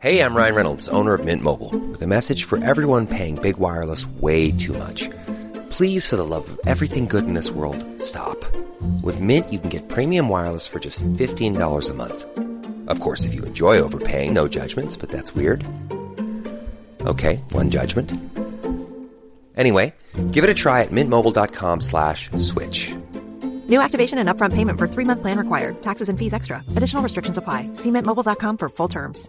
Hey, I'm Ryan Reynolds, owner of Mint Mobile, with a message for everyone paying big wireless way too much. Please, for the love of everything good in this world, stop. With Mint, you can get premium wireless for just $15 a month. Of course, if you enjoy overpaying, no judgments, but that's weird. Okay, one judgment. Anyway, give it a try at mintmobile.com slash switch. New activation and upfront payment for three-month plan required. Taxes and fees extra. Additional restrictions apply. See mintmobile.com for full terms.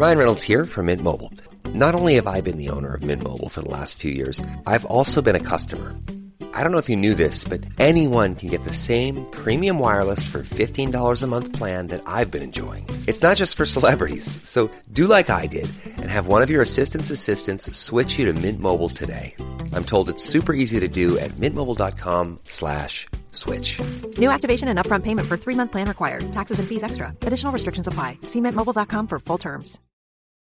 Ryan Reynolds here from Mint Mobile. Not only have I been the owner of Mint Mobile for the last few years, I've also been a customer. I don't know if you knew this, but anyone can get the same premium wireless for $15 a month plan that I've been enjoying. It's not just for celebrities, so do like I did and have one of your assistant's assistants switch you to Mint Mobile today. I'm told it's super easy to do at mintmobile.com slash switch. New activation and upfront payment for three-month plan required. Taxes and fees extra. Additional restrictions apply. See mintmobile.com for full terms.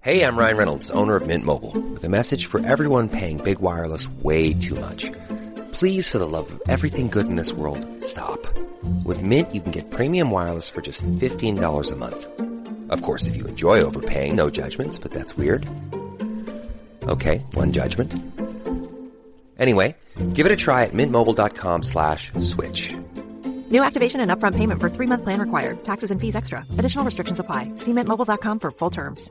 Hey, I'm Ryan Reynolds, owner of Mint Mobile, with a message for everyone paying big wireless way too much. Please, for the love of everything good in this world, stop. With Mint, you can get premium wireless for just $15 a month. Of course, if you enjoy overpaying, no judgments, but that's weird. Okay, one judgment. Anyway, give it a try at mintmobile.com slash switch. New activation and upfront payment for three-month plan required. Taxes and fees extra. Additional restrictions apply. See mintmobile.com for full terms.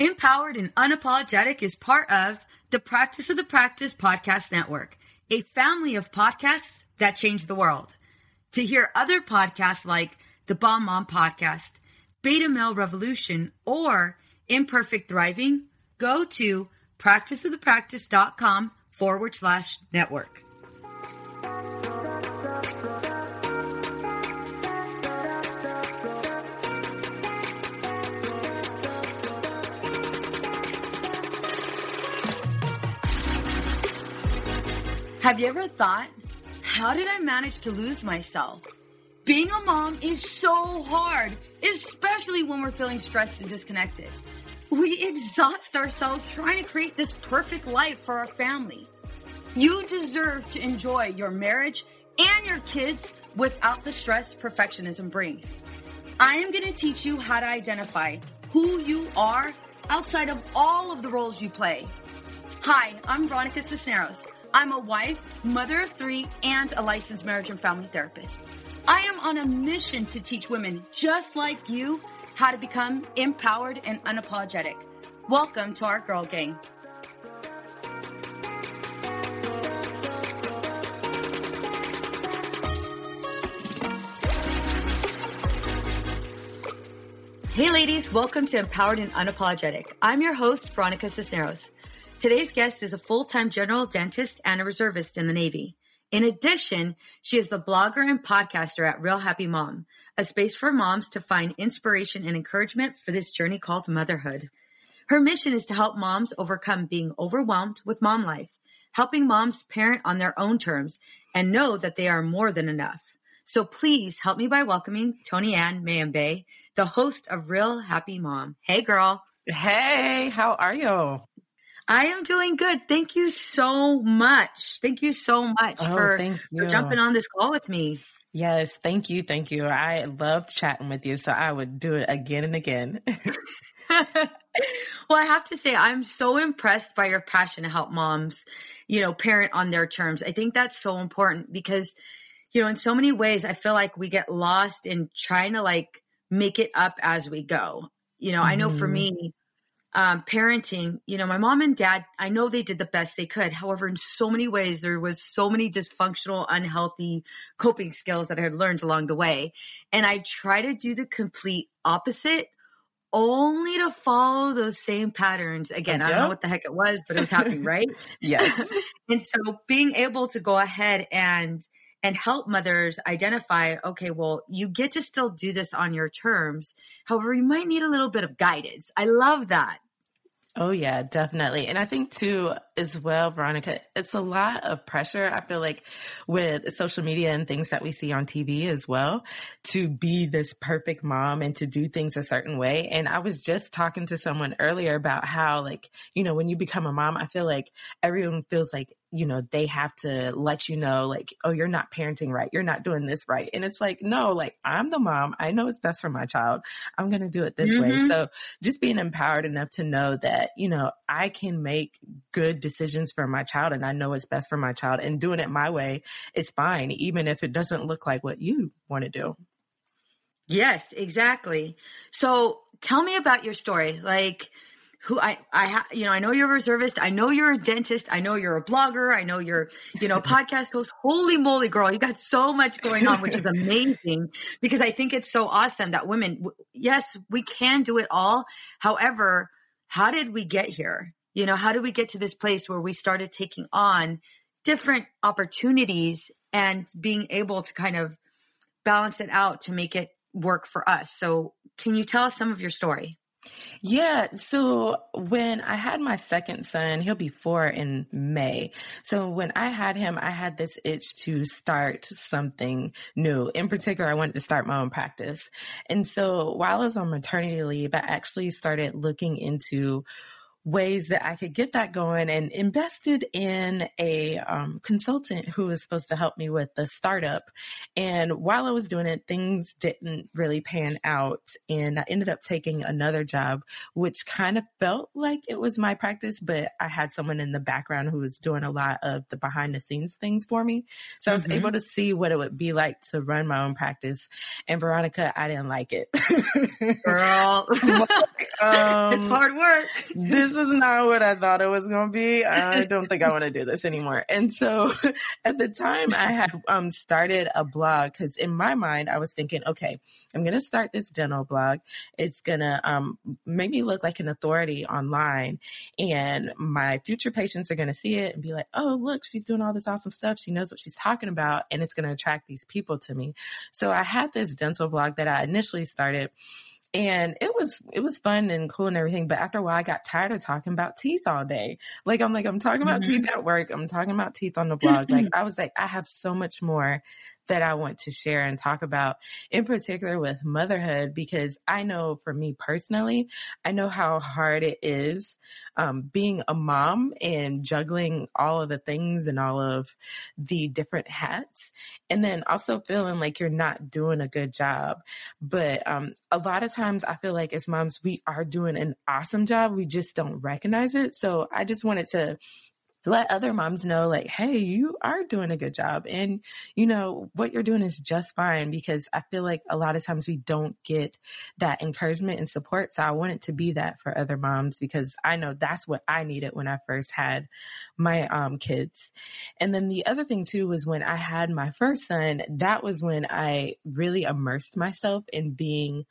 Empowered and Unapologetic is part of the Practice of the Practice Podcast Network, a family of podcasts that change the world. To hear other podcasts like the Bomb Mom Podcast, Beta Male Revolution, or Imperfect Thriving, go to practiceofthepractice.com forward slash network. Have you ever thought, how did I manage to lose myself? Being a mom is so hard, especially when we're feeling stressed and disconnected. We exhaust ourselves trying to create this perfect life for our family. You deserve to enjoy your marriage and your kids without the stress perfectionism brings. I am going to teach you how to identify who you are outside of all of the roles you play. Hi, I'm Veronica Cisneros. I'm a wife, mother of three, and a licensed marriage and family therapist. I am on a mission to teach women just like you how to become empowered and unapologetic. Welcome to our Girl Gang. Hey, ladies, welcome to Empowered and Unapologetic. I'm your host, Veronica Cisneros. Today's guest is a full time general dentist and a reservist in the Navy. In addition, she is the blogger and podcaster at Real Happy Mom, a space for moms to find inspiration and encouragement for this journey called motherhood. Her mission is to help moms overcome being overwhelmed with mom life, helping moms parent on their own terms and know that they are more than enough. So please help me by welcoming Toni-Ann Mayembe the host of Real Happy Mom. Hey, girl. Hey, how are you? I am doing good. Thank you so much. Thank you so much Oh, for, for jumping on this call with me. Yes, thank you, thank you. I loved chatting with you, so I would do it again and again. well, I have to say, I'm so impressed by your passion to help moms, you know, parent on their terms. I think that's so important because, you know, in so many ways, I feel like we get lost in trying to like make it up as we go. You know, I know for Mhm. me, um, parenting, you know, my mom and dad, I know they did the best they could. However, in so many ways, there was so many dysfunctional, unhealthy coping skills that I had learned along the way. And I try to do the complete opposite only to follow those same patterns again. I don't know what the heck it was, but it was happening, right? yes. and so being able to go ahead and and help mothers identify okay well you get to still do this on your terms however you might need a little bit of guidance i love that Oh yeah, definitely. And I think too as well, Veronica, it's a lot of pressure. I feel like with social media and things that we see on TV as well to be this perfect mom and to do things a certain way. And I was just talking to someone earlier about how like, you know, when you become a mom, I feel like everyone feels like you know, they have to let you know, like, oh, you're not parenting right. You're not doing this right. And it's like, no, like, I'm the mom. I know it's best for my child. I'm going to do it this way. Mhm. So just being empowered enough to know that, you know, I can make good decisions for my child and I know it's best for my child and doing it my way is fine, even if it doesn't look like what you want to do. yes exactly so tell me about your story like who I, I, ha, you know, I know you're a reservist. I know you're a dentist. I know you're a blogger. I know you're, you know, podcast host. Holy moly, girl. You got so much going on, which is amazing because I think it's so awesome that women, yes, we can do it all. However, how did we get here? You know, how did we get to this place where we started taking on different opportunities and being able to kind of balance it out to make it work for us? So, can you tell us some of your story? Yeah. So when I had my second son, he'll be four in May. So when I had him, I had this itch to start something new. In particular, I wanted to start my own practice. And so while I was on maternity leave, I actually started looking into ways that I could get that going and invested in a um, consultant who was supposed to help me with the startup. And while I was doing it, things didn't really pan out. And I ended up taking another job, which kind of felt like it was my practice, but I had someone in the background who was doing a lot of the behind the scenes things for me. So I was Mhm. able to see what it would be like to run my own practice. And Veronica, I didn't like it. Girl, Um, it's hard work. this is not what I thought it was going to be. I don't think I want to do this anymore. And so at the time I had um, started a blog because in my mind, I was thinking, okay, I'm going to start this dental blog. It's going to um, make me look like an authority online. And my future patients are going to see it and be like, oh, look, she's doing all this awesome stuff. She knows what she's talking about. And it's going to attract these people to me. So I had this dental blog that I initially started and it was it was fun and cool and everything but after a while i got tired of talking about teeth all day. Like i'm like i'm talking about Mhm. teeth at work. I'm talking about teeth on the blog. Like i was like i have so much more that i want to share and talk about in particular with motherhood because i know for me personally i know how hard it is um, being a mom and juggling all of the things and all of the different hats and then also feeling like you're not doing a good job but um, a lot of times I feel like as moms, we are doing an awesome job. We just don't recognize it. So I just wanted to let other moms know like hey you are doing a good job and you know what you're doing is just fine because i feel like a lot of times we don't get that encouragement and support so i wanted to be that for other moms because i know that's what i needed when i first had my um kids and then the other thing too was when i had my first son that was when i really immersed myself in being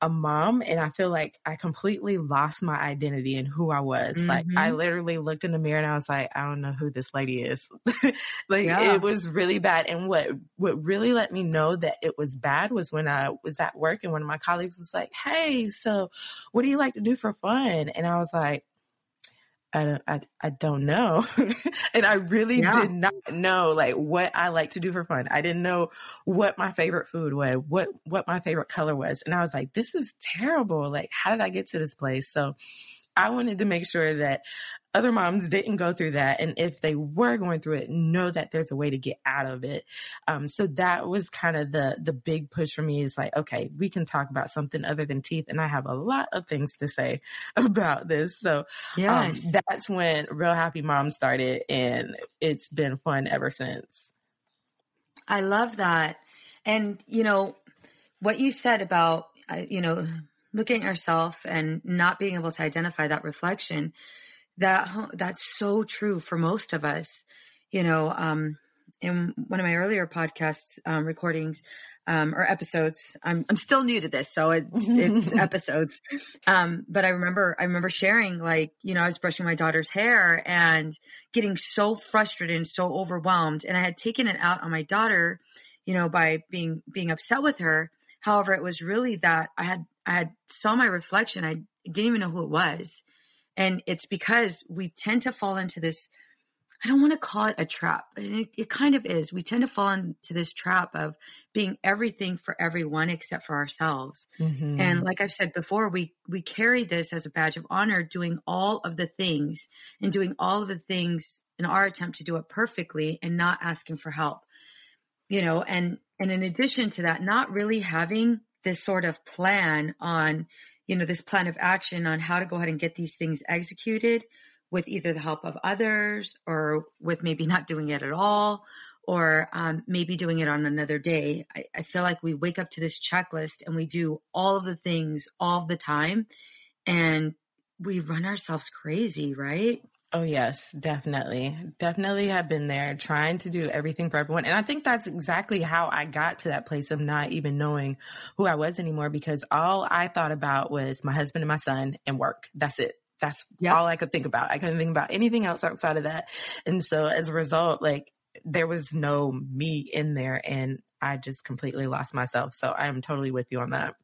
a mom and I feel like I completely lost my identity and who I was. Like I Mhm. literally looked in the mirror and I was like, I don't know who this lady is. like Yeah. it was really bad. And what what really let me know that it was bad was when I was at work and one of my colleagues was like, Hey, so what do you like to do for fun? And I was like, I don't, I, I don't know. and I really yeah. did not know like what I like to do for fun. I didn't know what my favorite food was, what, what my favorite color was. And I was like, this is terrible. Like, how did I get to this place? So I wanted to make sure that other moms didn't go through that. And if they were going through it, know that there's a way to get out of it. Um, so that was kind of the, the big push for me is like, okay, we can talk about something other than teeth. And I have a lot of things to say about this. So um, yes. um, that's when Real Happy Mom started and it's been fun ever since. I love that. And, you know, what you said about, uh, you know, looking at yourself and not being able to identify that reflection that that's so true for most of us you know um in one of my earlier podcasts um, recordings um, or episodes I'm, I'm still new to this so it, it's episodes um, but i remember i remember sharing like you know i was brushing my daughter's hair and getting so frustrated and so overwhelmed and i had taken it out on my daughter you know by being being upset with her however it was really that i had I had saw my reflection. I didn't even know who it was. And it's because we tend to fall into this, I don't want to call it a trap. It, it kind of is. We tend to fall into this trap of being everything for everyone except for ourselves. Mm-hmm. And like I've said before, we we carry this as a badge of honor, doing all of the things and doing all of the things in our attempt to do it perfectly and not asking for help. You know, and and in addition to that, not really having this sort of plan on, you know, this plan of action on how to go ahead and get these things executed with either the help of others or with maybe not doing it at all or um, maybe doing it on another day. I, I feel like we wake up to this checklist and we do all of the things all the time and we run ourselves crazy, right? Oh, yes, definitely. Definitely have been there trying to do everything for everyone. And I think that's exactly how I got to that place of not even knowing who I was anymore because all I thought about was my husband and my son and work. That's it. That's yep. all I could think about. I couldn't think about anything else outside of that. And so as a result, like there was no me in there and I just completely lost myself. So I am totally with you on that.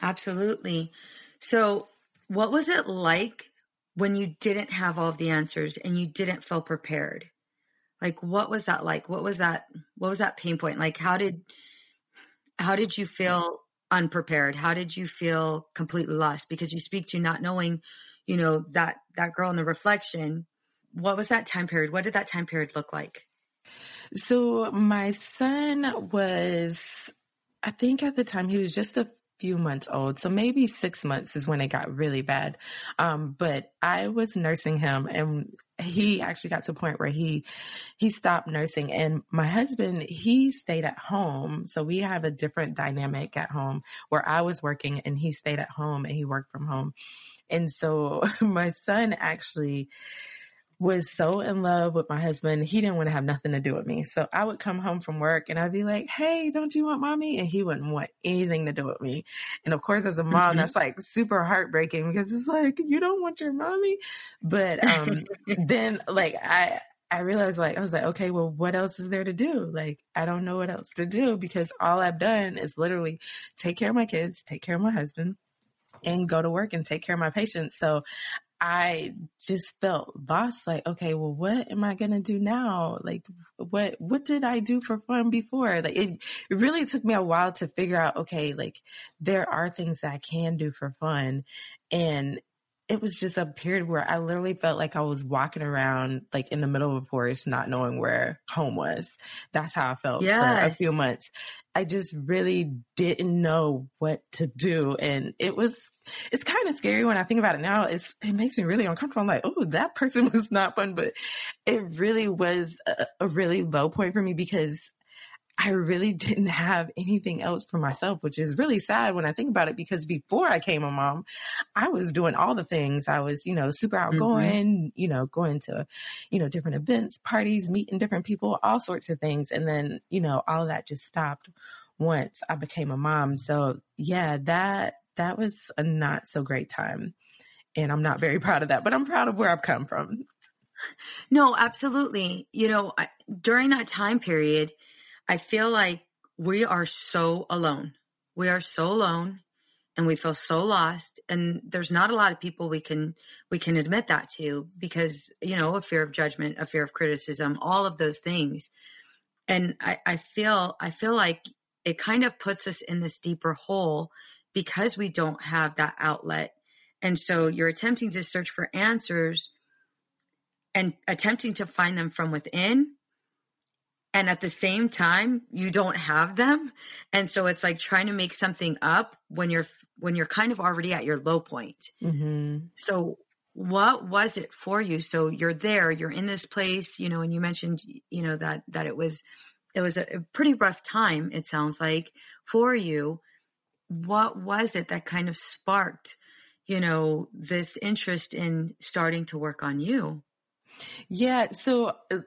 Absolutely. So what was it like when you didn't have all of the answers and you didn't feel prepared? Like what was that like? What was that what was that pain point? Like how did how did you feel unprepared? How did you feel completely lost? Because you speak to not knowing, you know, that that girl in the reflection. What was that time period? What did that time period look like? So my son was I think at the time he was just a few months old. So maybe six months is when it got really bad. Um, but I was nursing him and he actually got to a point where he he stopped nursing and my husband he stayed at home so we have a different dynamic at home where i was working and he stayed at home and he worked from home and so my son actually was so in love with my husband. He didn't want to have nothing to do with me. So I would come home from work and I'd be like, Hey, don't you want mommy? And he wouldn't want anything to do with me. And of course, as a mom, mm-hmm. that's like super heartbreaking because it's like, you don't want your mommy. But, um, then like I, I realized like, I was like, okay, well, what else is there to do? Like, I don't know what else to do because all I've done is literally take care of my kids, take care of my husband and go to work and take care of my patients. So I just felt lost. Like, okay, well, what am I gonna do now? Like, what what did I do for fun before? Like, it, it really took me a while to figure out. Okay, like there are things that I can do for fun, and it was just a period where I literally felt like I was walking around like in the middle of a forest, not knowing where home was. That's how I felt yes. for a few months. I just really didn't know what to do. And it was, it's kind of scary when I think about it now. It's, it makes me really uncomfortable. I'm like, oh, that person was not fun, but it really was a, a really low point for me because I really didn't have anything else for myself, which is really sad when I think about it because before I came a mom, I was doing all the things. I was, you know, super mm-hmm. outgoing, mm-hmm. you know, going to, you know, different events, parties, meeting different people, all sorts of things. And then, you know, all of that just stopped once I became a mom. So yeah, that, that was a not so great time. And I'm not very proud of that, but I'm proud of where I've come from. No, absolutely. You know, I, during that time period, I feel like we are so alone. We are so alone and we feel so lost and there's not a lot of people we can we can admit that to because you know a fear of judgment a fear of criticism all of those things and i i feel i feel like it kind of puts us in this deeper hole because we don't have that outlet and so you're attempting to search for answers and attempting to find them from within and at the same time you don't have them. And so it's like trying to make something up when you're when you're kind of already at your low point. Mm-hmm. so what was it for you? So you're there you're in this place you know and you mentioned you know that that it was it was a, a pretty rough time it sounds like for you. What was it that kind of sparked you know this interest in starting to work on you yeah. So uh,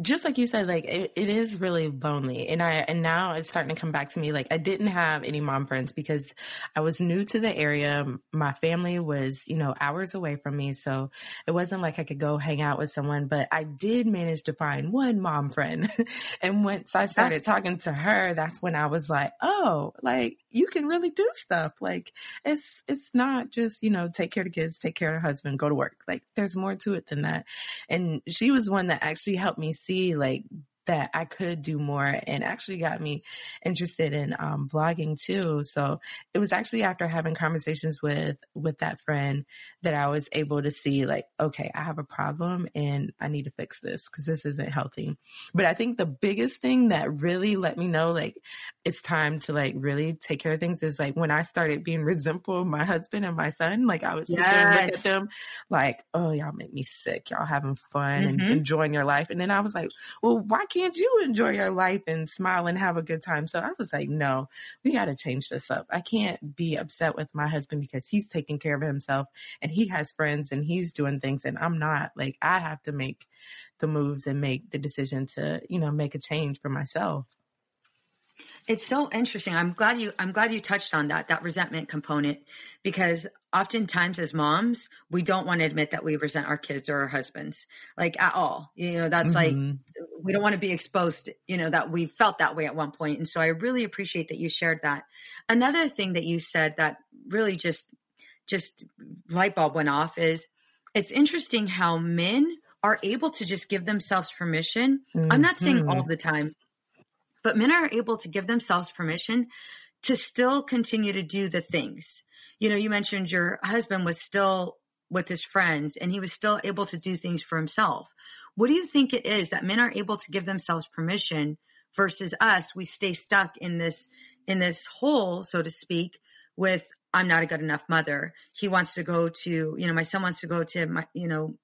just like you said, like it, it is really lonely. And I, and now it's starting to come back to me. Like I didn't have any mom friends because I was new to the area. My family was, you know, hours away from me. So it wasn't like I could go hang out with someone, but I did manage to find one mom friend. and once I started talking to her, that's when I was like, oh, like you can really do stuff. Like it's, it's not just, you know, take care of the kids, take care of the husband, go to work. Like there's more to it than that. And she was one that actually helped me see like that I could do more and actually got me interested in um, blogging too. So it was actually after having conversations with with that friend that I was able to see like, okay, I have a problem and I need to fix this because this isn't healthy. But I think the biggest thing that really let me know like it's time to like really take care of things is like when I started being resentful of my husband and my son. Like I would sit yes. there and look at them like, oh y'all make me sick. Y'all having fun mm-hmm. and enjoying your life. And then I was like, well, why can't can't you enjoy your life and smile and have a good time? So I was like, no, we got to change this up. I can't be upset with my husband because he's taking care of himself and he has friends and he's doing things and I'm not. Like, I have to make the moves and make the decision to, you know, make a change for myself. It's so interesting. I'm glad you I'm glad you touched on that that resentment component because oftentimes as moms, we don't want to admit that we resent our kids or our husbands like at all. You know, that's mm-hmm. like we don't want to be exposed, you know, that we felt that way at one point. And so I really appreciate that you shared that. Another thing that you said that really just just light bulb went off is it's interesting how men are able to just give themselves permission. Mm-hmm. I'm not saying all mm-hmm. the time, but men are able to give themselves permission to still continue to do the things. You know, you mentioned your husband was still with his friends and he was still able to do things for himself. What do you think it is that men are able to give themselves permission versus us? We stay stuck in this in this hole, so to speak, with I'm not a good enough mother. He wants to go to, you know, my son wants to go to my, you know,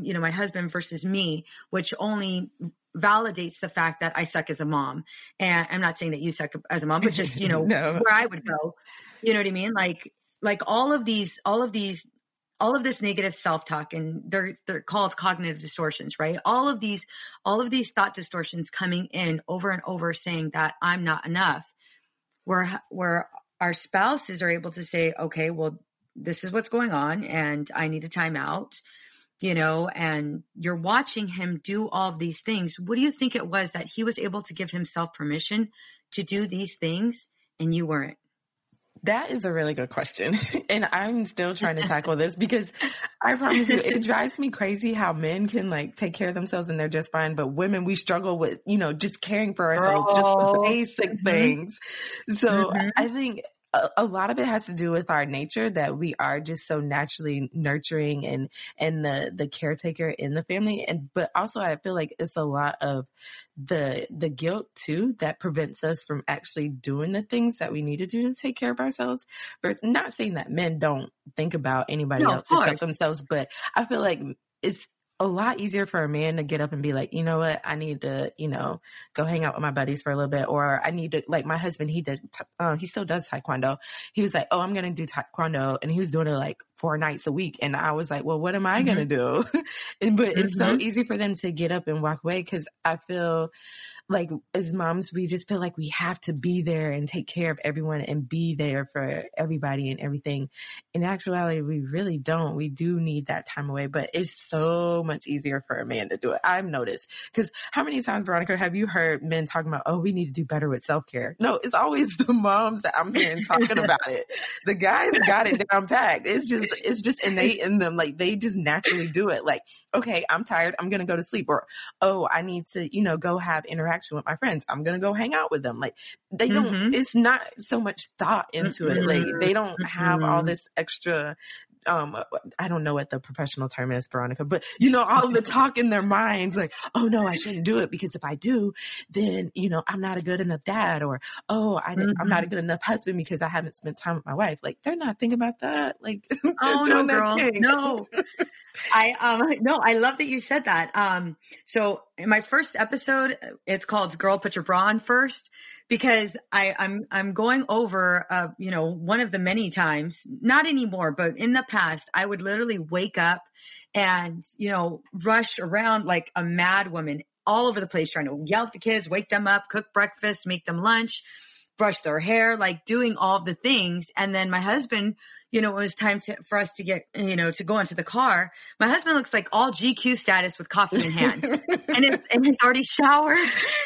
you know, my husband versus me, which only validates the fact that I suck as a mom. And I'm not saying that you suck as a mom, but just, you know, no. where I would go. You know what I mean? Like like all of these all of these all of this negative self-talk and they're they're called cognitive distortions, right? All of these all of these thought distortions coming in over and over saying that I'm not enough. Where where our spouses are able to say, okay, well, this is what's going on and I need a timeout you know, and you're watching him do all these things. What do you think it was that he was able to give himself permission to do these things and you weren't? That is a really good question. and I'm still trying to tackle this because I promise you, it drives me crazy how men can like take care of themselves and they're just fine. But women, we struggle with, you know, just caring for ourselves, just basic mm-hmm. things. So mm-hmm. I think a, lot of it has to do with our nature that we are just so naturally nurturing and and the the caretaker in the family and but also I feel like it's a lot of the the guilt too that prevents us from actually doing the things that we need to do to take care of ourselves. But it's not saying that men don't think about anybody no, else except themselves, but I feel like it's a lot easier for a man to get up and be like, you know what, I need to, you know, go hang out with my buddies for a little bit, or I need to, like my husband, he did, uh, he still does taekwondo. He was like, oh, I'm gonna do taekwondo, and he was doing it like four nights a week, and I was like, well, what am I mm-hmm. gonna do? but mm-hmm. it's so mm-hmm. easy for them to get up and walk away because I feel like as moms, we just feel like we have to be there and take care of everyone and be there for everybody and everything. In actuality, we really don't. We do need that time away, but it's so much easier for a man to do it. I've noticed because how many times, Veronica, have you heard men talking about, oh, we need to do better with self care? No, it's always the moms that I'm hearing talking about it. The guys got it down packed. It's just, it's just innate in them. Like they just naturally do it. Like, okay, I'm tired. I'm going to go to sleep or, oh, I need to, you know, go have interaction with my friends. I'm going to go hang out with them. Like they don't, mm-hmm. it's not so much thought into mm-hmm. it. Like they don't have all this extra um I don't know what the professional term is, Veronica, but you know, all the talk in their minds, like, oh no, I shouldn't do it because if I do, then you know, I'm not a good enough dad, or oh, I mm-hmm. I'm not a mm-hmm. good enough husband because I haven't spent time with my wife. Like they're not thinking about that. Like, oh no, girl, no. I um no, I love that you said that. Um, so in my first episode, it's called "Girl Put Your Bra On First because I, I'm I'm going over uh, you know one of the many times, not anymore, but in the past, I would literally wake up and you know rush around like a mad woman all over the place trying to yell at the kids, wake them up, cook breakfast, make them lunch, brush their hair, like doing all the things. And then my husband you know, it was time to, for us to get, you know, to go into the car. My husband looks like all GQ status with coffee in hand. and, it's, and he's already showered.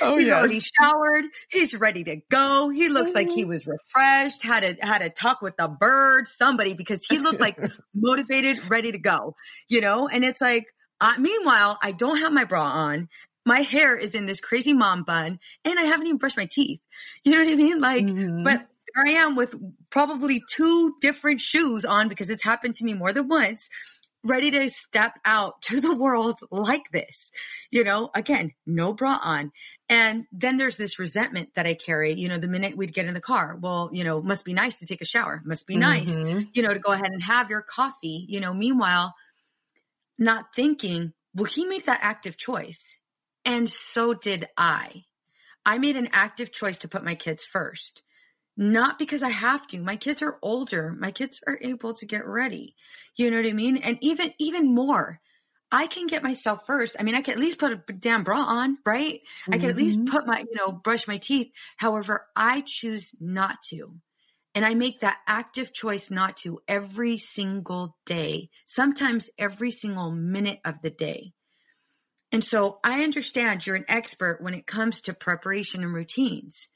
Oh, he's yes. already showered. He's ready to go. He looks like he was refreshed, had a, had a talk with a bird, somebody, because he looked like motivated, ready to go, you know? And it's like, uh, meanwhile, I don't have my bra on my hair is in this crazy mom bun and I haven't even brushed my teeth. You know what I mean? Like, mm-hmm. but I am with probably two different shoes on because it's happened to me more than once, ready to step out to the world like this. You know, again, no bra on. And then there's this resentment that I carry, you know, the minute we'd get in the car. Well, you know, must be nice to take a shower, must be nice, mm-hmm. you know, to go ahead and have your coffee, you know, meanwhile, not thinking, well, he made that active choice. And so did I. I made an active choice to put my kids first not because I have to. My kids are older. My kids are able to get ready. You know what I mean? And even even more, I can get myself first. I mean, I can at least put a damn bra on, right? Mm-hmm. I can at least mm-hmm. put my, you know, brush my teeth. However, I choose not to. And I make that active choice not to every single day, sometimes every single minute of the day. And so I understand you're an expert when it comes to preparation and routines.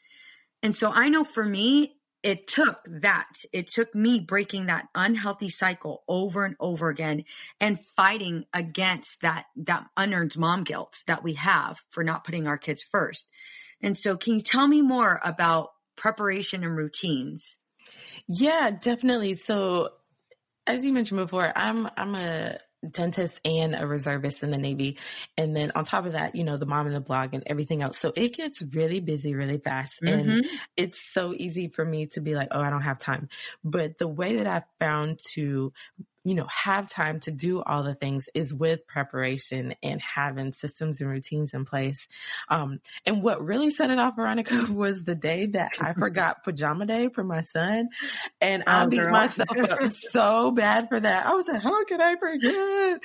And so I know for me, it took that. It took me breaking that unhealthy cycle over and over again and fighting against that that unearned mom guilt that we have for not putting our kids first. And so can you tell me more about preparation and routines? Yeah, definitely. So as you mentioned before, I'm I'm a dentist and a reservist in the Navy. And then on top of that, you know, the mom and the blog and everything else. So it gets really busy really fast. Mm-hmm. And it's so easy for me to be like, oh, I don't have time. But the way that I've found to you know, have time to do all the things is with preparation and having systems and routines in place. Um, and what really set it off, Veronica, was the day that I forgot pajama day for my son. And I oh, beat girl. myself up so bad for that. I was like, how could I forget?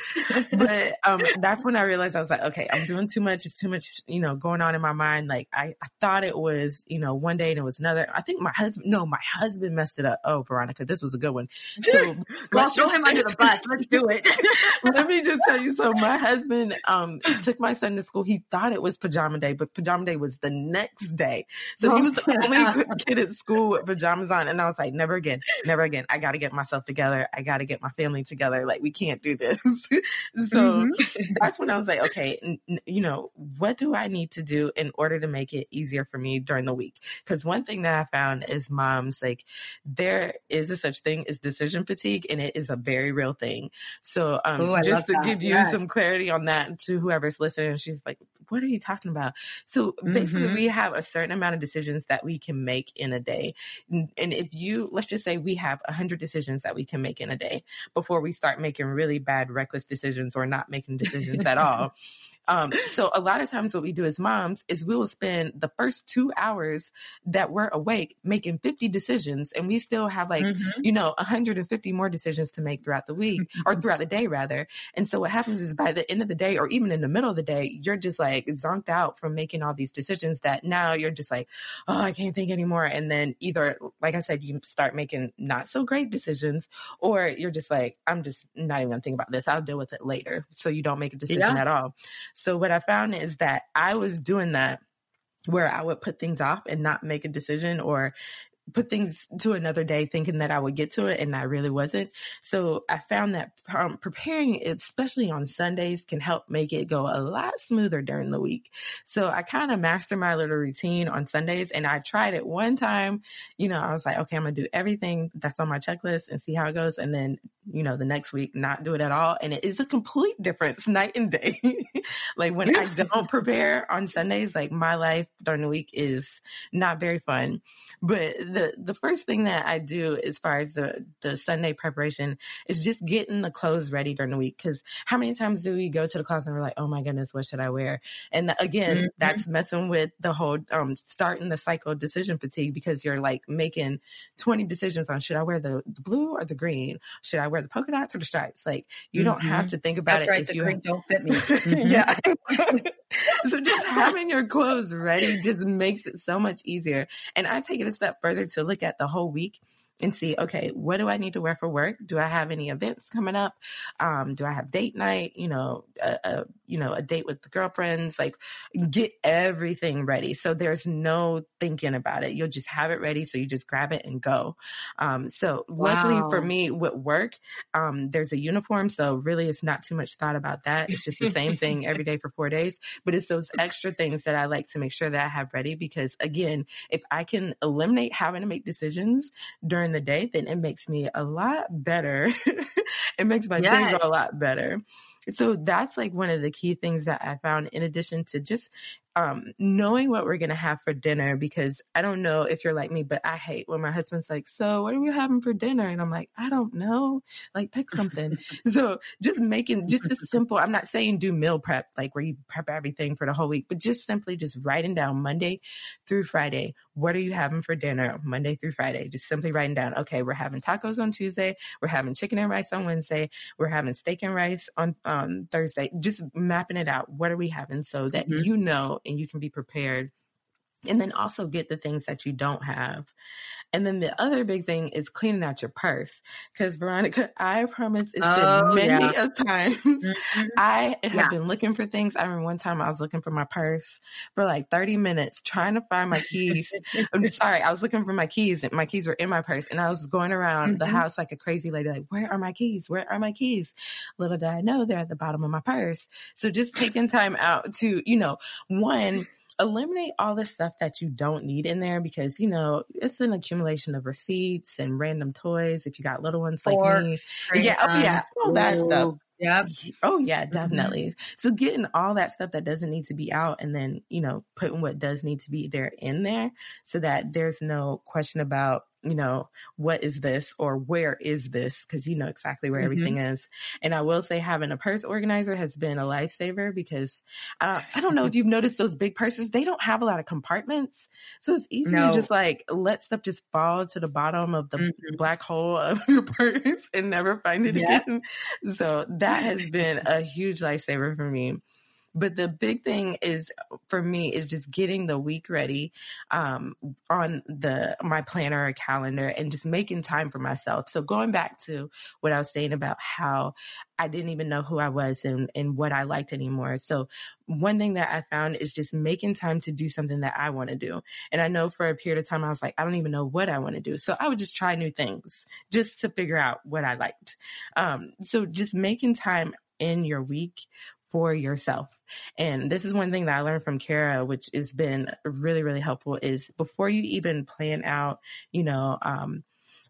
but um, that's when I realized I was like, okay, I'm doing too much. It's too much, you know, going on in my mind. Like I, I thought it was, you know, one day and it was another. I think my husband, no, my husband messed it up. Oh, Veronica, this was a good one. So, well, throw him under the bus. Let's do it. Let me just tell you. So my husband um took my son to school. He thought it was pajama day, but pajama day was the next day. So oh, he was the only kid at school with pajamas on. And I was like, never again, never again. I got to get myself together. I got to get my family together. Like we can't do this. so mm-hmm. that's when I was like, okay, n- you know, what do I need to do in order to make it easier for me during the week? Because one thing that I found is moms, like there is a such thing as decision fatigue, and it is a very real thing. So um, Ooh, just to that. give you yes. some clarity on that to whoever's listening, she's like, what are you talking about? So basically, mm-hmm. we have a certain amount of decisions that we can make in a day. And if you, let's just say we have 100 decisions that we can make in a day before we start making really bad, reckless decisions or not making decisions at all. Um, so a lot of times what we do as moms is we will spend the first two hours that we're awake making 50 decisions and we still have like, mm-hmm. you know, 150 more decisions to make throughout the week or throughout the day rather. And so what happens is by the end of the day or even in the middle of the day, you're just like zonked out from making all these decisions that now you're just like, oh, I can't think anymore. And then either, like I said, you start making not so great decisions or you're just like, I'm just not even gonna think about this. I'll deal with it later. So you don't make a decision yeah. at all. So what I found is that I was doing that where I would put things off and not make a decision or put things to another day thinking that I would get to it and I really wasn't. So I found that um, preparing, especially on Sundays, can help make it go a lot smoother during the week. So I kind of mastered my little routine on Sundays and I tried it one time. You know, I was like, okay, I'm going to do everything that's on my checklist and see how it goes. And then, you know, the next week, not do it at all. And it is a complete difference night and day. like when I don't prepare on Sundays, like my life during the week is not very fun. But the the first thing that I do as far as the the Sunday preparation is just getting the clothes ready during the week. Because how many times do we go to the closet and we're like, oh my goodness, what should I wear? And again, mm-hmm. that's messing with the whole um, starting the cycle of decision fatigue because you're like making twenty decisions on should I wear the, the blue or the green? Should I wear the polka dots or the stripes? Like you mm-hmm. don't have to think about that's it right, if the you green don't fit me. Mm-hmm. yeah. so just having your clothes ready just makes it so much easier. And I take it a step further to look at the whole week and see, okay, what do I need to wear for work? Do I have any events coming up? Um, do I have date night? You know, a, a, you know, a date with the girlfriends. Like, get everything ready. So there's no thinking about it. You'll just have it ready. So you just grab it and go. Um, so wow. luckily for me, with work, um, there's a uniform. So really, it's not too much thought about that. It's just the same thing every day for four days. But it's those extra things that I like to make sure that I have ready because again, if I can eliminate having to make decisions during during the day, then it makes me a lot better. it makes my yes. day go a lot better. So that's like one of the key things that I found in addition to just um, knowing what we're going to have for dinner because I don't know if you're like me, but I hate when my husband's like, So, what are we having for dinner? And I'm like, I don't know. Like, pick something. so, just making just as simple, I'm not saying do meal prep, like where you prep everything for the whole week, but just simply just writing down Monday through Friday, what are you having for dinner Monday through Friday? Just simply writing down, okay, we're having tacos on Tuesday, we're having chicken and rice on Wednesday, we're having steak and rice on um, Thursday. Just mapping it out. What are we having so that mm-hmm. you know and you can be prepared and then also get the things that you don't have. And then the other big thing is cleaning out your purse. Because Veronica, I promise it's oh, been many yeah. a times mm-hmm. I have yeah. been looking for things. I remember one time I was looking for my purse for like 30 minutes trying to find my keys. I'm sorry, I was looking for my keys and my keys were in my purse. And I was going around mm-hmm. the house like a crazy lady, like, where are my keys? Where are my keys? Little did I know they're at the bottom of my purse. So just taking time out to, you know, one, eliminate all the stuff that you don't need in there because you know it's an accumulation of receipts and random toys if you got little ones like Forks, me yeah oh, yeah all that stuff Yep. Oh yeah, mm-hmm. definitely. Mm-hmm. So getting all that stuff that doesn't need to be out and then, you know, putting what does need to be there in there so that there's no question about you know, what is this or where is this? Because you know exactly where mm-hmm. everything is. And I will say having a purse organizer has been a lifesaver because uh, I don't know if you've noticed those big purses, they don't have a lot of compartments. So it's easy no. to just like let stuff just fall to the bottom of the mm-hmm. black hole of your purse and never find it yeah. again. So that has been a huge lifesaver for me. But the big thing is for me is just getting the week ready um, on the my planner or calendar and just making time for myself. So going back to what I was saying about how I didn't even know who I was and, and what I liked anymore. So one thing that I found is just making time to do something that I want to do. And I know for a period of time I was like, I don't even know what I want to do. So I would just try new things just to figure out what I liked. Um, so just making time in your week for yourself. And this is one thing that I learned from Kara, which has been really, really helpful is before you even plan out, you know, um,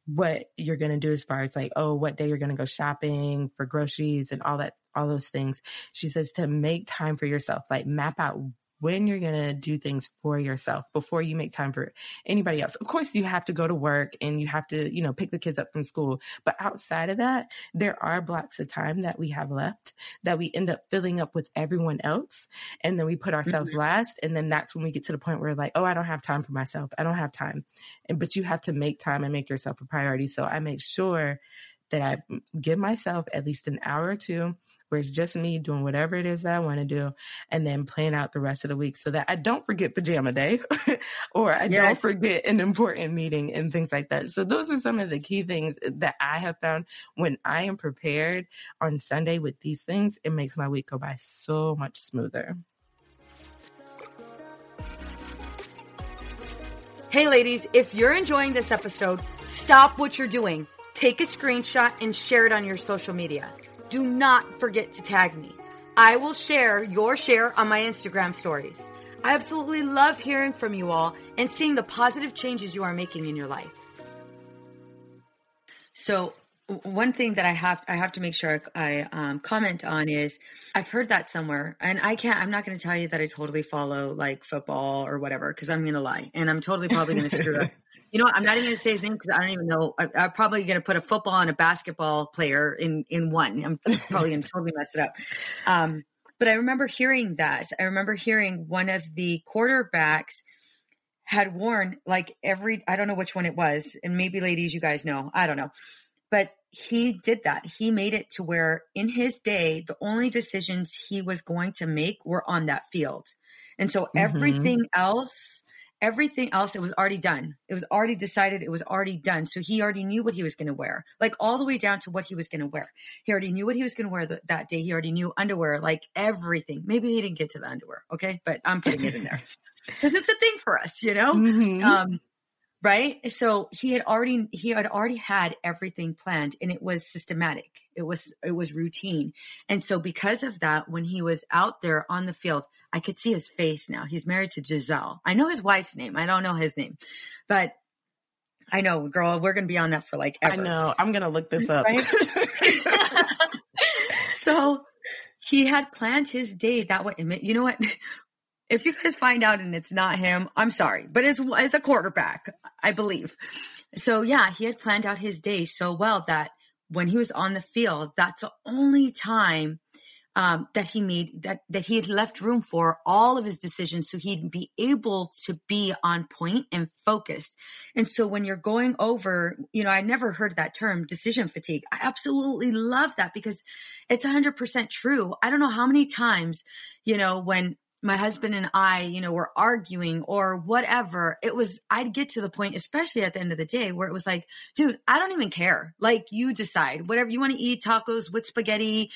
what you're going to do as far as like, oh, what day you're going to go shopping for groceries and all that, all those things. She says to make time for yourself, like map out when you're going to do things for yourself before you make time for anybody else. Of course, you have to go to work and you have to, you know, pick the kids up from school. But outside of that, there are blocks of time that we have left that we end up filling up with everyone else. And then we put ourselves mm-hmm. last. And then that's when we get to the point where like, oh, I don't have time for myself. I don't have time. And, but you have to make time and make yourself a priority. So I make sure that I give myself at least an hour or two where it's just me doing whatever it is that I want to do and then plan out the rest of the week so that I don't forget pajama day or I yes. don't forget an important meeting and things like that. So those are some of the key things that I have found when I am prepared on Sunday with these things, it makes my week go by so much smoother. Hey ladies, if you're enjoying this episode, stop what you're doing. Take a screenshot and share it on your social media do not forget to tag me. I will share your share on my Instagram stories. I absolutely love hearing from you all and seeing the positive changes you are making in your life. So, one thing that I have I have to make sure I, um, comment on is I've heard that somewhere, and I can't. I'm not going to tell you that I totally follow like football or whatever because I'm going to lie, and I'm totally probably going to screw up you know what? I'm not even going to say his name because I don't even know. I, am probably going to put a football and a basketball player in in one. I'm probably going to totally mess it up. Um, but I remember hearing that. I remember hearing one of the quarterbacks had worn like every. I don't know which one it was, and maybe ladies, you guys know. I don't know, but he did that. He made it to where in his day, the only decisions he was going to make were on that field. And so mm-hmm. everything else everything else it was already done. It was already decided it was already done. So he already knew what he was going to wear like all the way down to what he was going to wear. He already knew what he was going to wear th- that day. He already knew underwear like everything. Maybe he didn't get to the underwear okay? But i'm putting it in there. Because it's a thing for us you know? Mm-hmm. um right? So he had already he had already had everything planned and it was systematic. It was it was routine. And so because of that when he was out there on the field i could see his face now. He's married to gisele i know his wife's name. I don't know his name. But i know girl we're gonna be on that for like ever. i know. I'm gonna look this up. Right? so he had planned his day that way. You know what? If you guys find out and it's not him, I'm sorry, but it's it's a quarterback, I believe. So yeah, he had planned out his day so well that when he was on the field, that's the only time um, that he made that that he had left room for all of his decisions, so he'd be able to be on point and focused. And so when you're going over, you know, I never heard that term decision fatigue. I absolutely love that because it's 100% true. I don't know how many times, you know, when my husband and I, you know, were arguing or whatever, it was, I'd get to the point, especially at the end of the day, where it was like, dude, I don't even care. Like, you decide whatever you want to eat tacos with spaghetti,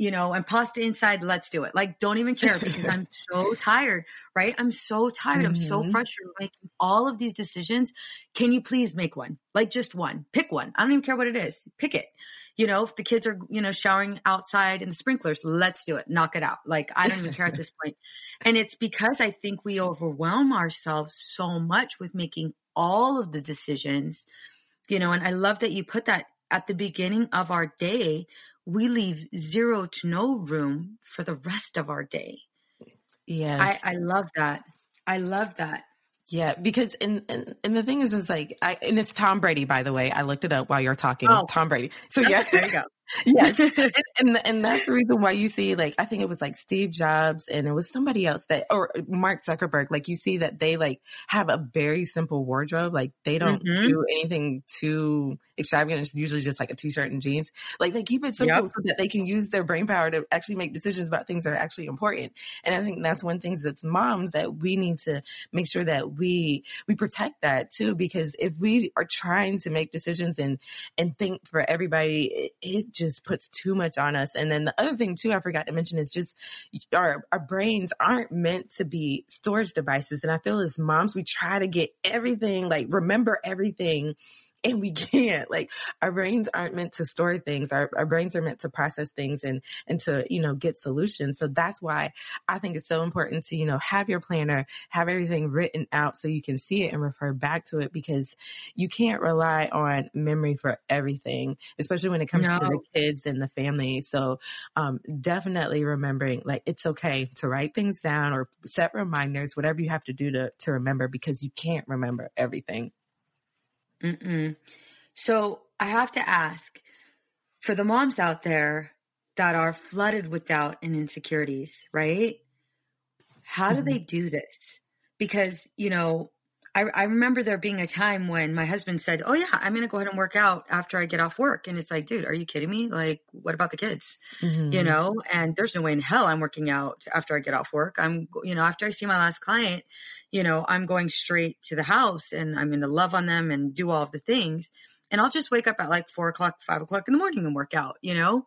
you know, and pasta inside, let's do it. Like, don't even care because I'm so tired, right? I'm so tired. Mm-hmm. I'm so mm-hmm. frustrated making all of these decisions. Can you please make one? Like, just one. Pick one. I don't even care what it is. Pick it you know, if the kids are, you know, showering outside in the sprinklers, let's do it. Knock it out. Like, I don't even care at this point. And it's because I think we overwhelm ourselves so much with making all of the decisions, you know, and I love that you put that at the beginning of our day. We leave zero to no room for the rest of our day. Yes. I, I love that. I love that. Yeah, because and, and and the thing is, is like, I and it's Tom Brady, by the way. I looked it up while you're talking. Oh. Tom Brady. So yeah, there you go. Yes, and, and, and that's the reason why you see like I think it was like Steve Jobs and it was somebody else that or Mark Zuckerberg. Like you see that they like have a very simple wardrobe. Like they don't mm-hmm. do anything too extravagant. It's usually just like a t-shirt and jeans. Like they keep it simple yep. so that they can use their brain power to actually make decisions about things that are actually important. And I think that's one thing that's moms that we need to make sure that we we protect that too. Because if we are trying to make decisions and and think for everybody, it, it just puts too much on us. And then the other thing too, I forgot to mention is just our, our brains aren't meant to be storage devices. And I feel as moms, we try to get everything, like remember everything and we can't. Like our brains aren't meant to store things. Our, our brains are meant to process things and and to you know get solutions. So that's why i think it's so important to you know have your planner have everything written out so you can see it and refer back to it because you can't rely on memory for everything especially when it comes no. to the kids and the family. So um, definitely remembering like it's okay to write things down or set reminders whatever you have to do to to remember because you can't remember everything Mm-mm. So I have to ask for the moms out there that are flooded with doubt and insecurities, right? How do mm-hmm. they do this? Because, you know, I, I remember there being a time when my husband said, "Oh yeah, I'm going to go ahead and work out after I get off work," and it's like, dude, are you kidding me? Like, what about the kids? Mm-hmm. You know, and there's no way in hell I'm working out after I get off work. I'm, you know, after I see my last client, you know, I'm going straight to the house and I'm going to love on them and do all of the things, and I'll just wake up at like four o'clock, five o'clock in the morning and work out. You know,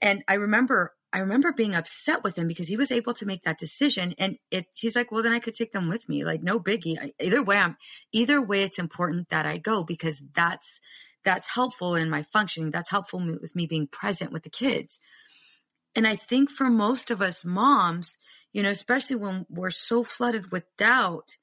and I remember I remember being upset with him because he was able to make that decision. And it, he's like, well, then I could take them with me. Like, no biggie. I, either way, I'm, either way, it's important that I go because that's, that's helpful in my functioning. That's helpful with me being present with the kids. And I think for most of us moms, you know, especially when we're so flooded with doubt,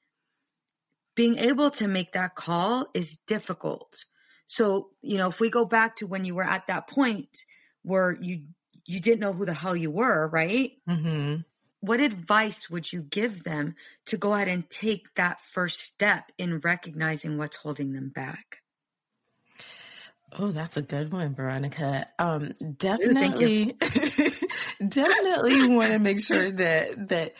being able to make that call is difficult. So, you know, if we go back to when you were at that point where you you didn't know who the hell you were, right? Mm-hmm. What advice would you give them to go ahead and take that first step in recognizing what's holding them back? Oh, that's a good one, Veronica. Um, definitely, definitely want to make sure that that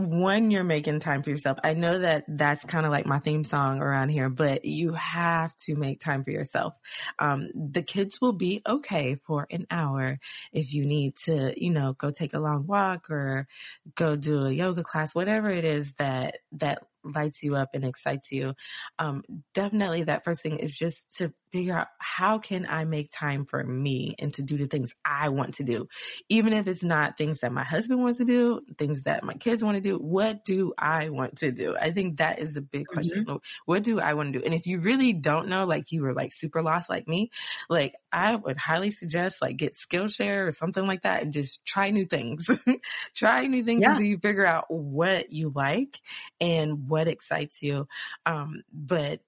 one, you're making time for yourself. I know that that's kind of like my theme song around here, but you have to make time for yourself. Um, the kids will be okay for an hour if you need to, you know, go take a long walk or go do a yoga class, whatever it is that, that lights you up and excites you. Um, definitely that first thing is just to figure out how can I make time for me and to do the things I want to do. Even if it's not things that my husband wants to do, things that my kids want to do, what do I want to do? I think that is the big question. Mm-hmm. What do I want to do? And if you really don't know, like you were like super lost like me, like I would highly suggest like get Skillshare or something like that and just try new things. try new things yeah. until you figure out what you like and what excites you. Um, but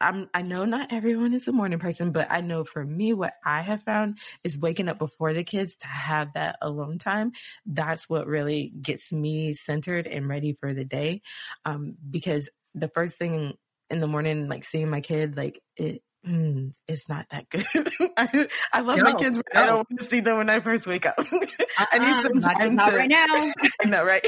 I'm, I know not everyone is a morning person, but I know for me, what I have found is waking up before the kids to have that alone time. That's what really gets me centered and ready for the day. Um, because the first thing in the morning, like seeing my kid, like it, mm, it's not that good. I, I, love no, my kids, but no. I don't want to see them when I first wake up. I need uh-uh, some time not, to, right now. I know, right?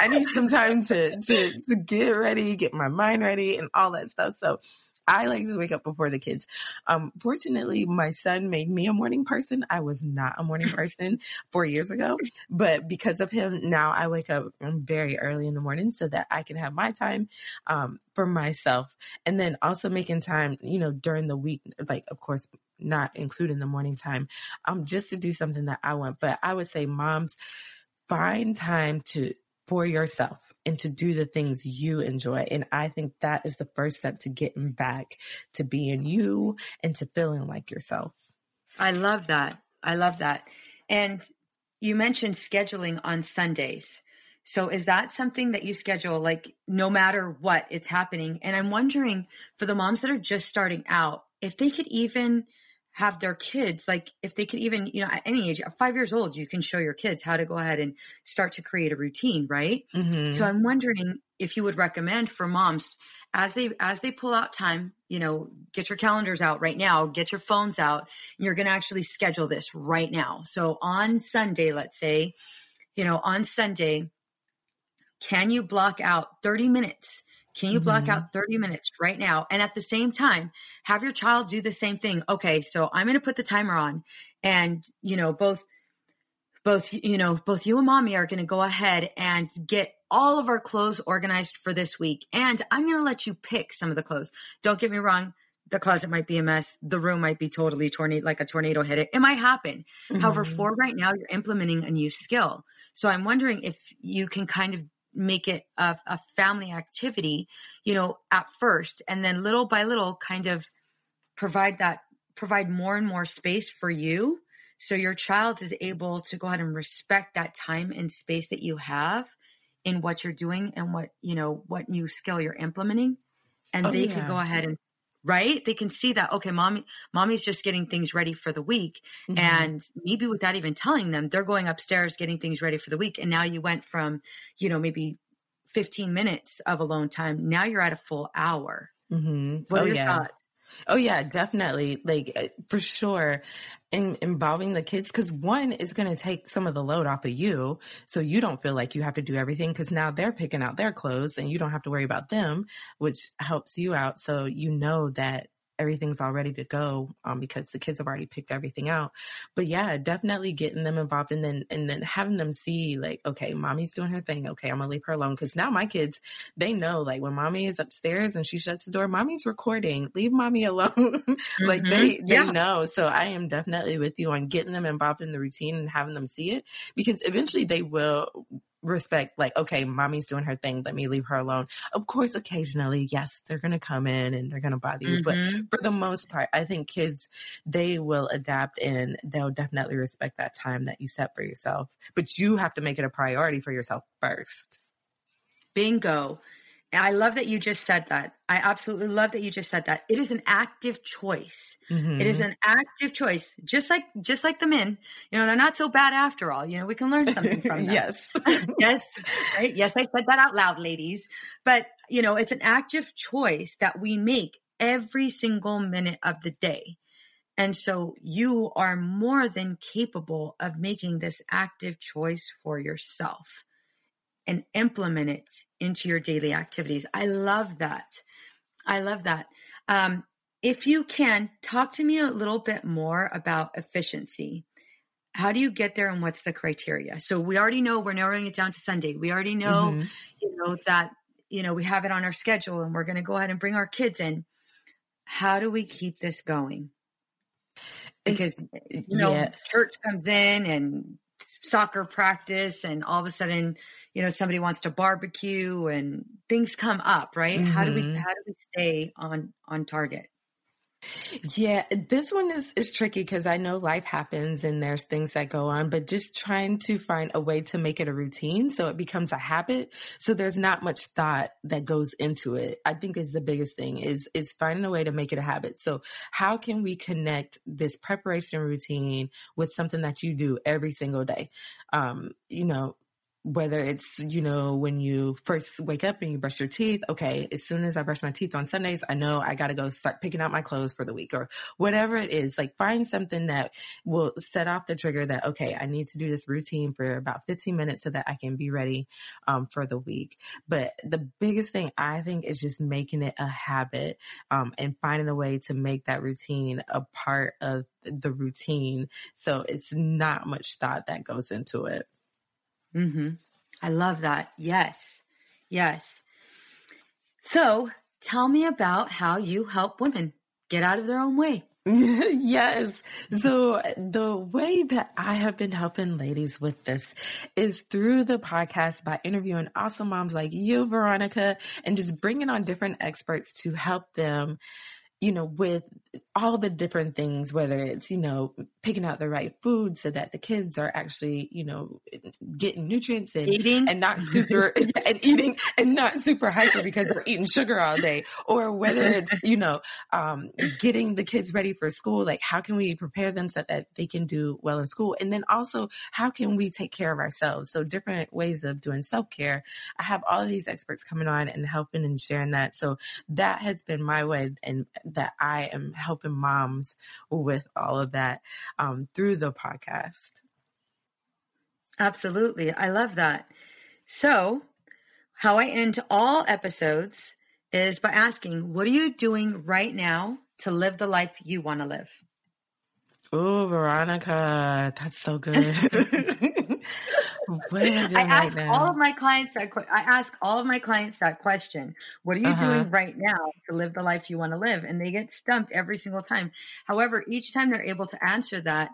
I need some time to, to to get ready, get my mind ready, and all that stuff. So I like to wake up before the kids. Um, fortunately, my son made me a morning person. I was not a morning person four years ago, but because of him, now I wake up very early in the morning so that I can have my time um, for myself. And then also making time, you know, during the week, like, of course, not including the morning time, um, just to do something that I want. But I would say, moms, find time to for yourself and to do the things you enjoy. And I think that is the first step to getting back to being you and to feeling like yourself. I love that. I love that. And you mentioned scheduling on Sundays. So is that something that you schedule like no matter what it's happening? And I'm wondering for the moms that are just starting out, if they could even have their kids like if they could even you know at any age at five years old you can show your kids how to go ahead and start to create a routine right mm-hmm. so i'm wondering if you would recommend for moms as they as they pull out time you know get your calendars out right now get your phones out you're going to actually schedule this right now so on sunday let's say you know on sunday can you block out 30 minutes can you block mm-hmm. out 30 minutes right now? And at the same time, have your child do the same thing. Okay, so I'm going to put the timer on and, you know, both both you know, both you and mommy are going to go ahead and get all of our clothes organized for this week. And I'm going to let you pick some of the clothes. Don't get me wrong, the closet might be a mess. The room might be totally tornado, like a tornado hit it. It might happen. Mm-hmm. However, for right now, you're implementing a new skill. So I'm wondering if you can kind of make it a, a family activity, you know, at first, and then little by little kind of provide that, provide more and more space for you. So your child is able to go ahead and respect that time and space that you have in what you're doing and what, you know, what new skill you're implementing. And oh, they yeah. can go ahead and right? They can see that, okay, mommy, mommy's just getting things ready for the week. Mm-hmm. And maybe without even telling them, they're going upstairs getting things ready for the week. And now you went from, you know, maybe 15 minutes of alone time. Now you're at a full hour. Mm-hmm. What oh, are your yeah. thoughts? Oh yeah, definitely. Like uh, for sure in involving the kids cuz one is going to take some of the load off of you so you don't feel like you have to do everything cuz now they're picking out their clothes and you don't have to worry about them, which helps you out so you know that everything's all ready to go um, because the kids have already picked everything out. But yeah, definitely getting them involved and then and then having them see like, okay, mommy's doing her thing. Okay, I'm gonna leave her alone because now my kids they know like when mommy is upstairs and she shuts the door, mommy's recording. Leave mommy alone. like mm-hmm. they they yeah. know. So I am definitely with you on getting them involved in the routine and having them see it because eventually they will respect like okay mommy's doing her thing let me leave her alone. Of course occasionally yes they're gonna come in and they're gonna bother you mm-hmm. but for the most part i think kids they will adapt and they'll definitely respect that time that you set for yourself but you have to make it a priority for yourself first. Bingo I love that you just said that. I absolutely love that you just said that. It is an active choice. Mm-hmm. It is mm-hmm. an active choice. Just like just like the men, you know, they're not so bad after all. You know, we can learn something from them. yes. yes. Right? Yes, I said that out loud, ladies. But, you know, it's an active choice that we make every single minute of the day. And so you are more than capable of making this active choice for yourself and implement it into your daily activities. I love that. I love that. Um, if you can, talk to me a little bit more about efficiency. How do you get there and what's the criteria? So we already know we're narrowing it down to Sunday. We already know, mm-hmm. you know, that, you know, we have it on our schedule and we're going to go ahead and bring our kids in. How do we keep this going? Because, you know, yeah. church comes in and soccer practice and all of a sudden you know somebody wants to barbecue and things come up right mm-hmm. how do we mm-hmm. how do we stay on on target yeah, this one is, is tricky because I know life happens and there's things that go on, but just trying to find a way to make it a routine so it becomes a habit. So there's not much thought that goes into it. I think is the biggest thing is is finding a way to make it a habit. So how can we connect this preparation routine with something that you do every single day? Um, you know, whether it's, you know, when you first wake up and you brush your teeth, okay, as soon as I brush my teeth on Sundays, I know I got to go start picking out my clothes for the week or whatever it is. Like find something that will set off the trigger that, okay, I need to do this routine for about 15 minutes so that I can be ready um, for the week. But the biggest thing I think is just making it a habit um, and finding a way to make that routine a part of the routine. So it's not much thought that goes into it. Mm-hmm. I love that. Yes. Yes. So tell me about how you help women get out of their own way. yes. So the way that I have been helping ladies with this is through the podcast by interviewing awesome moms like you, Veronica, and just bringing on different experts to help them you know, with all the different things, whether it's, you know, picking out the right food so that the kids are actually, you know, getting nutrients and eating and not super and eating and not super hyper because they're eating sugar all day, or whether it's, you know, um, getting the kids ready for school. Like, how can we prepare them so that they can do well in school? And then also, how can we take care of ourselves? So different ways of doing self care. I have all of these experts coming on and helping and sharing that. So that has been my way and that I am helping moms with all of that um, through the podcast. Absolutely. I love that. So, how I end all episodes is by asking, What are you doing right now to live the life you want to live? Oh, Veronica, that's so good. I ask right all of my clients that I ask all of my clients that question. What are you uh-huh. doing right now to live the life you want to live? And they get stumped every single time. However, each time they're able to answer that,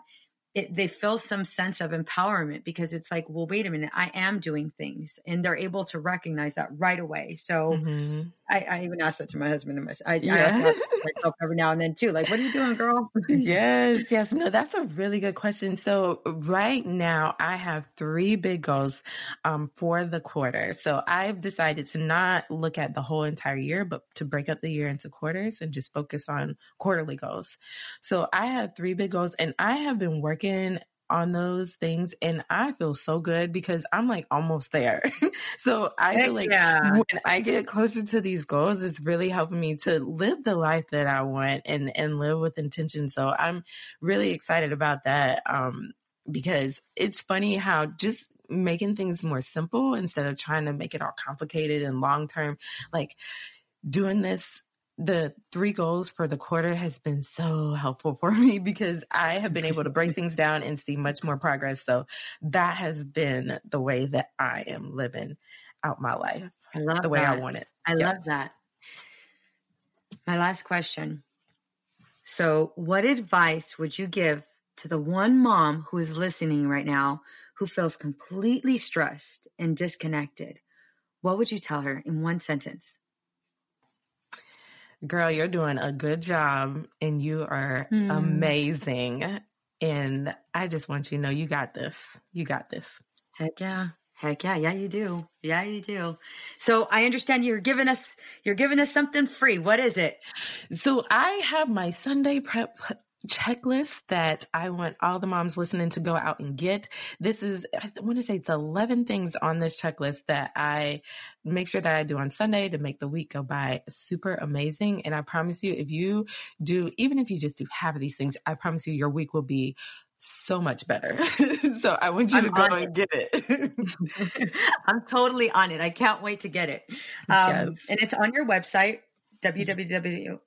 it, they feel some sense of empowerment because it's like, well, wait a minute, I am doing things, and they're able to recognize that right away. So mm-hmm. I, I, even asked that to my husband and my, I, yeah. I ask myself every now and then too, like, what are you doing, girl? yes, yes, no, that's a really good question. So right now, I have three big goals um, for the quarter. So I've decided to not look at the whole entire year, but to break up the year into quarters and just focus on quarterly goals. So I have three big goals, and I have been working on those things and I feel so good because I'm like almost there. so I Heck feel like yeah. when I get closer to these goals, it's really helping me to live the life that I want and and live with intention. So I'm really excited about that. Um because it's funny how just making things more simple instead of trying to make it all complicated and long term like doing this the three goals for the quarter has been so helpful for me because I have been able to break things down and see much more progress. So that has been the way that I am living out my life. I love the way that. I want it. I love that. My last question. So, what advice would you give to the one mom who is listening right now who feels completely stressed and disconnected? What would you tell her in one sentence? Girl, you're doing a good job and you are mm. amazing. And I just want you to know you got this. You got this. Heck yeah. Heck yeah. Yeah, you do. Yeah, you do. So I understand you're giving us you're giving us something free. What is it? So I have my Sunday prep checklist that I want all the moms listening to go out and get. This is, I want to say it's 11 things on this checklist that I make sure that I do on Sunday to make the week go by super amazing. And I promise you, if you do, even if you just do half of these things, I promise you your week will be so much better. so I want you I'm to go and it. get it. I'm totally on it. I can't wait to get it. Um, yes. And it's on your website, www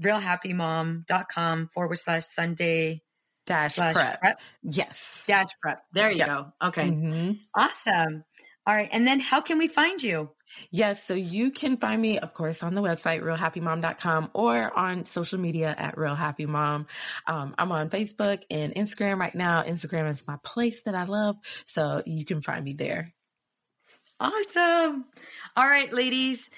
realhappymom.com forward slash Sunday dash prep. prep. Yes. Dash prep. There you go. Okay. Mm-hmm. Awesome. All right. And then how can we find you? Yes, so you can find me, of course, on the website, realhappymom.com or on social media at realhappymom. Um, I'm on Facebook and Instagram right now. Instagram is my place that I love. So you can find me there. Awesome. All right, ladies.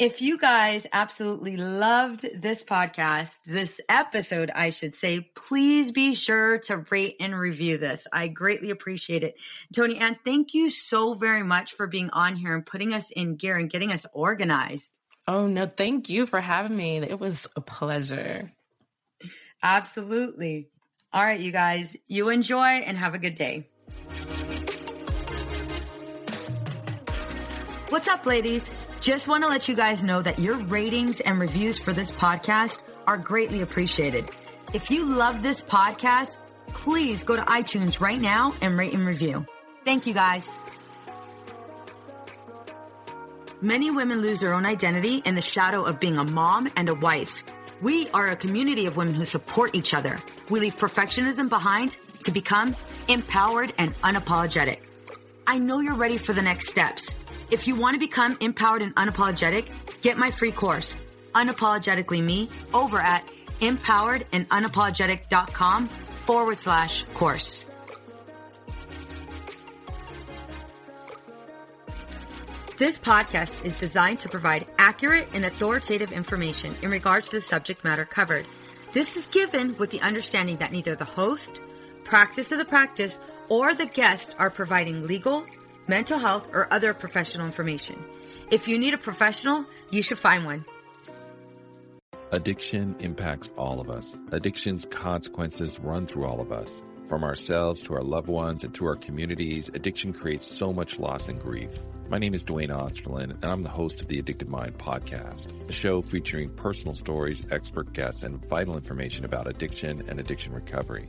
If you guys absolutely loved this podcast, this episode, I should say, please be sure to rate and review this. I greatly appreciate it. Toni-Ann, thank you so very much for being on here and putting us in gear and getting us organized. Oh, no, thank you for having me. It was a pleasure. Absolutely. All right, you guys, you enjoy and have a good day. What's up, ladies? Just want to let you guys know that your ratings and reviews for this podcast are greatly appreciated. If you love this podcast, please go to iTunes right now and rate and review. Thank you guys. Many women lose their own identity in the shadow of being a mom and a wife. We are a community of women who support each other. We leave perfectionism behind to become empowered and unapologetic. I know you're ready for the next steps. If you want to become empowered and unapologetic, get my free course, Unapologetically Me, over at empoweredandunapologetic.com forward slash course. This podcast is designed to provide accurate and authoritative information in regards to the subject matter covered. This is given with the understanding that neither the host, practice of the practice, or the guest are providing legal, mental health, or other professional information. If you need a professional, you should find one. Addiction impacts all of us. Addiction's consequences run through all of us. From ourselves to our loved ones and to our communities, addiction creates so much loss and grief. My name is Duane Osterlind, and I'm the host of the Addicted Mind podcast, a show featuring personal stories, expert guests, and vital information about addiction and addiction recovery.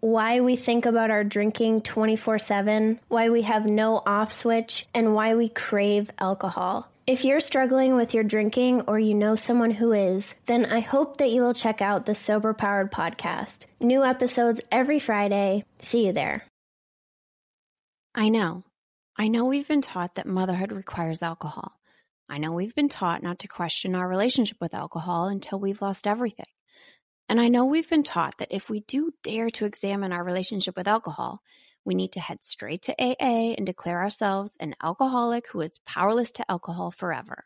why we think about our drinking 24 7, why we have no off switch, and why we crave alcohol. If you're struggling with your drinking or you know someone who is, then I hope that you will check out the Sober Powered podcast. New episodes every Friday. See you there. I know. I know we've been taught that motherhood requires alcohol. I know we've been taught not to question our relationship with alcohol until we've lost everything. And I know we've been taught that if we do dare to examine our relationship with alcohol, we need to head straight to AA and declare ourselves an alcoholic who is powerless to alcohol forever.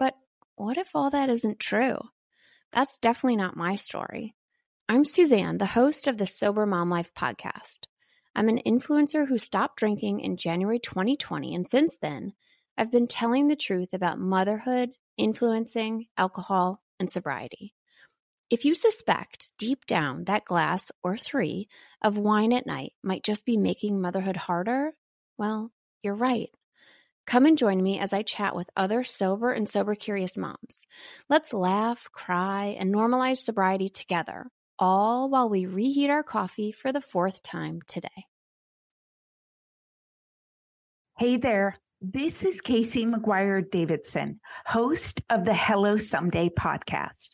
But what if all that isn't true? That's definitely not my story. I'm Suzanne, the host of the Sober Mom Life podcast. I'm an influencer who stopped drinking in January 2020, and since then, I've been telling the truth about motherhood, influencing, alcohol, and sobriety. If you suspect deep down that glass or three of wine at night might just be making motherhood harder, well, you're right. Come and join me as I chat with other sober and sober curious moms. Let's laugh, cry, and normalize sobriety together, all while we reheat our coffee for the fourth time today. Hey there. This is Casey McGuire Davidson, host of the Hello Someday podcast.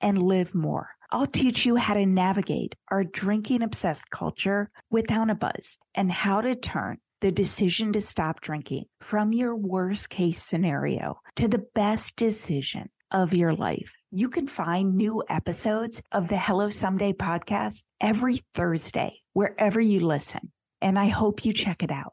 and live more. I'll teach you how to navigate our drinking obsessed culture without a buzz and how to turn the decision to stop drinking from your worst case scenario to the best decision of your life. You can find new episodes of the Hello Someday podcast every Thursday, wherever you listen. And I hope you check it out.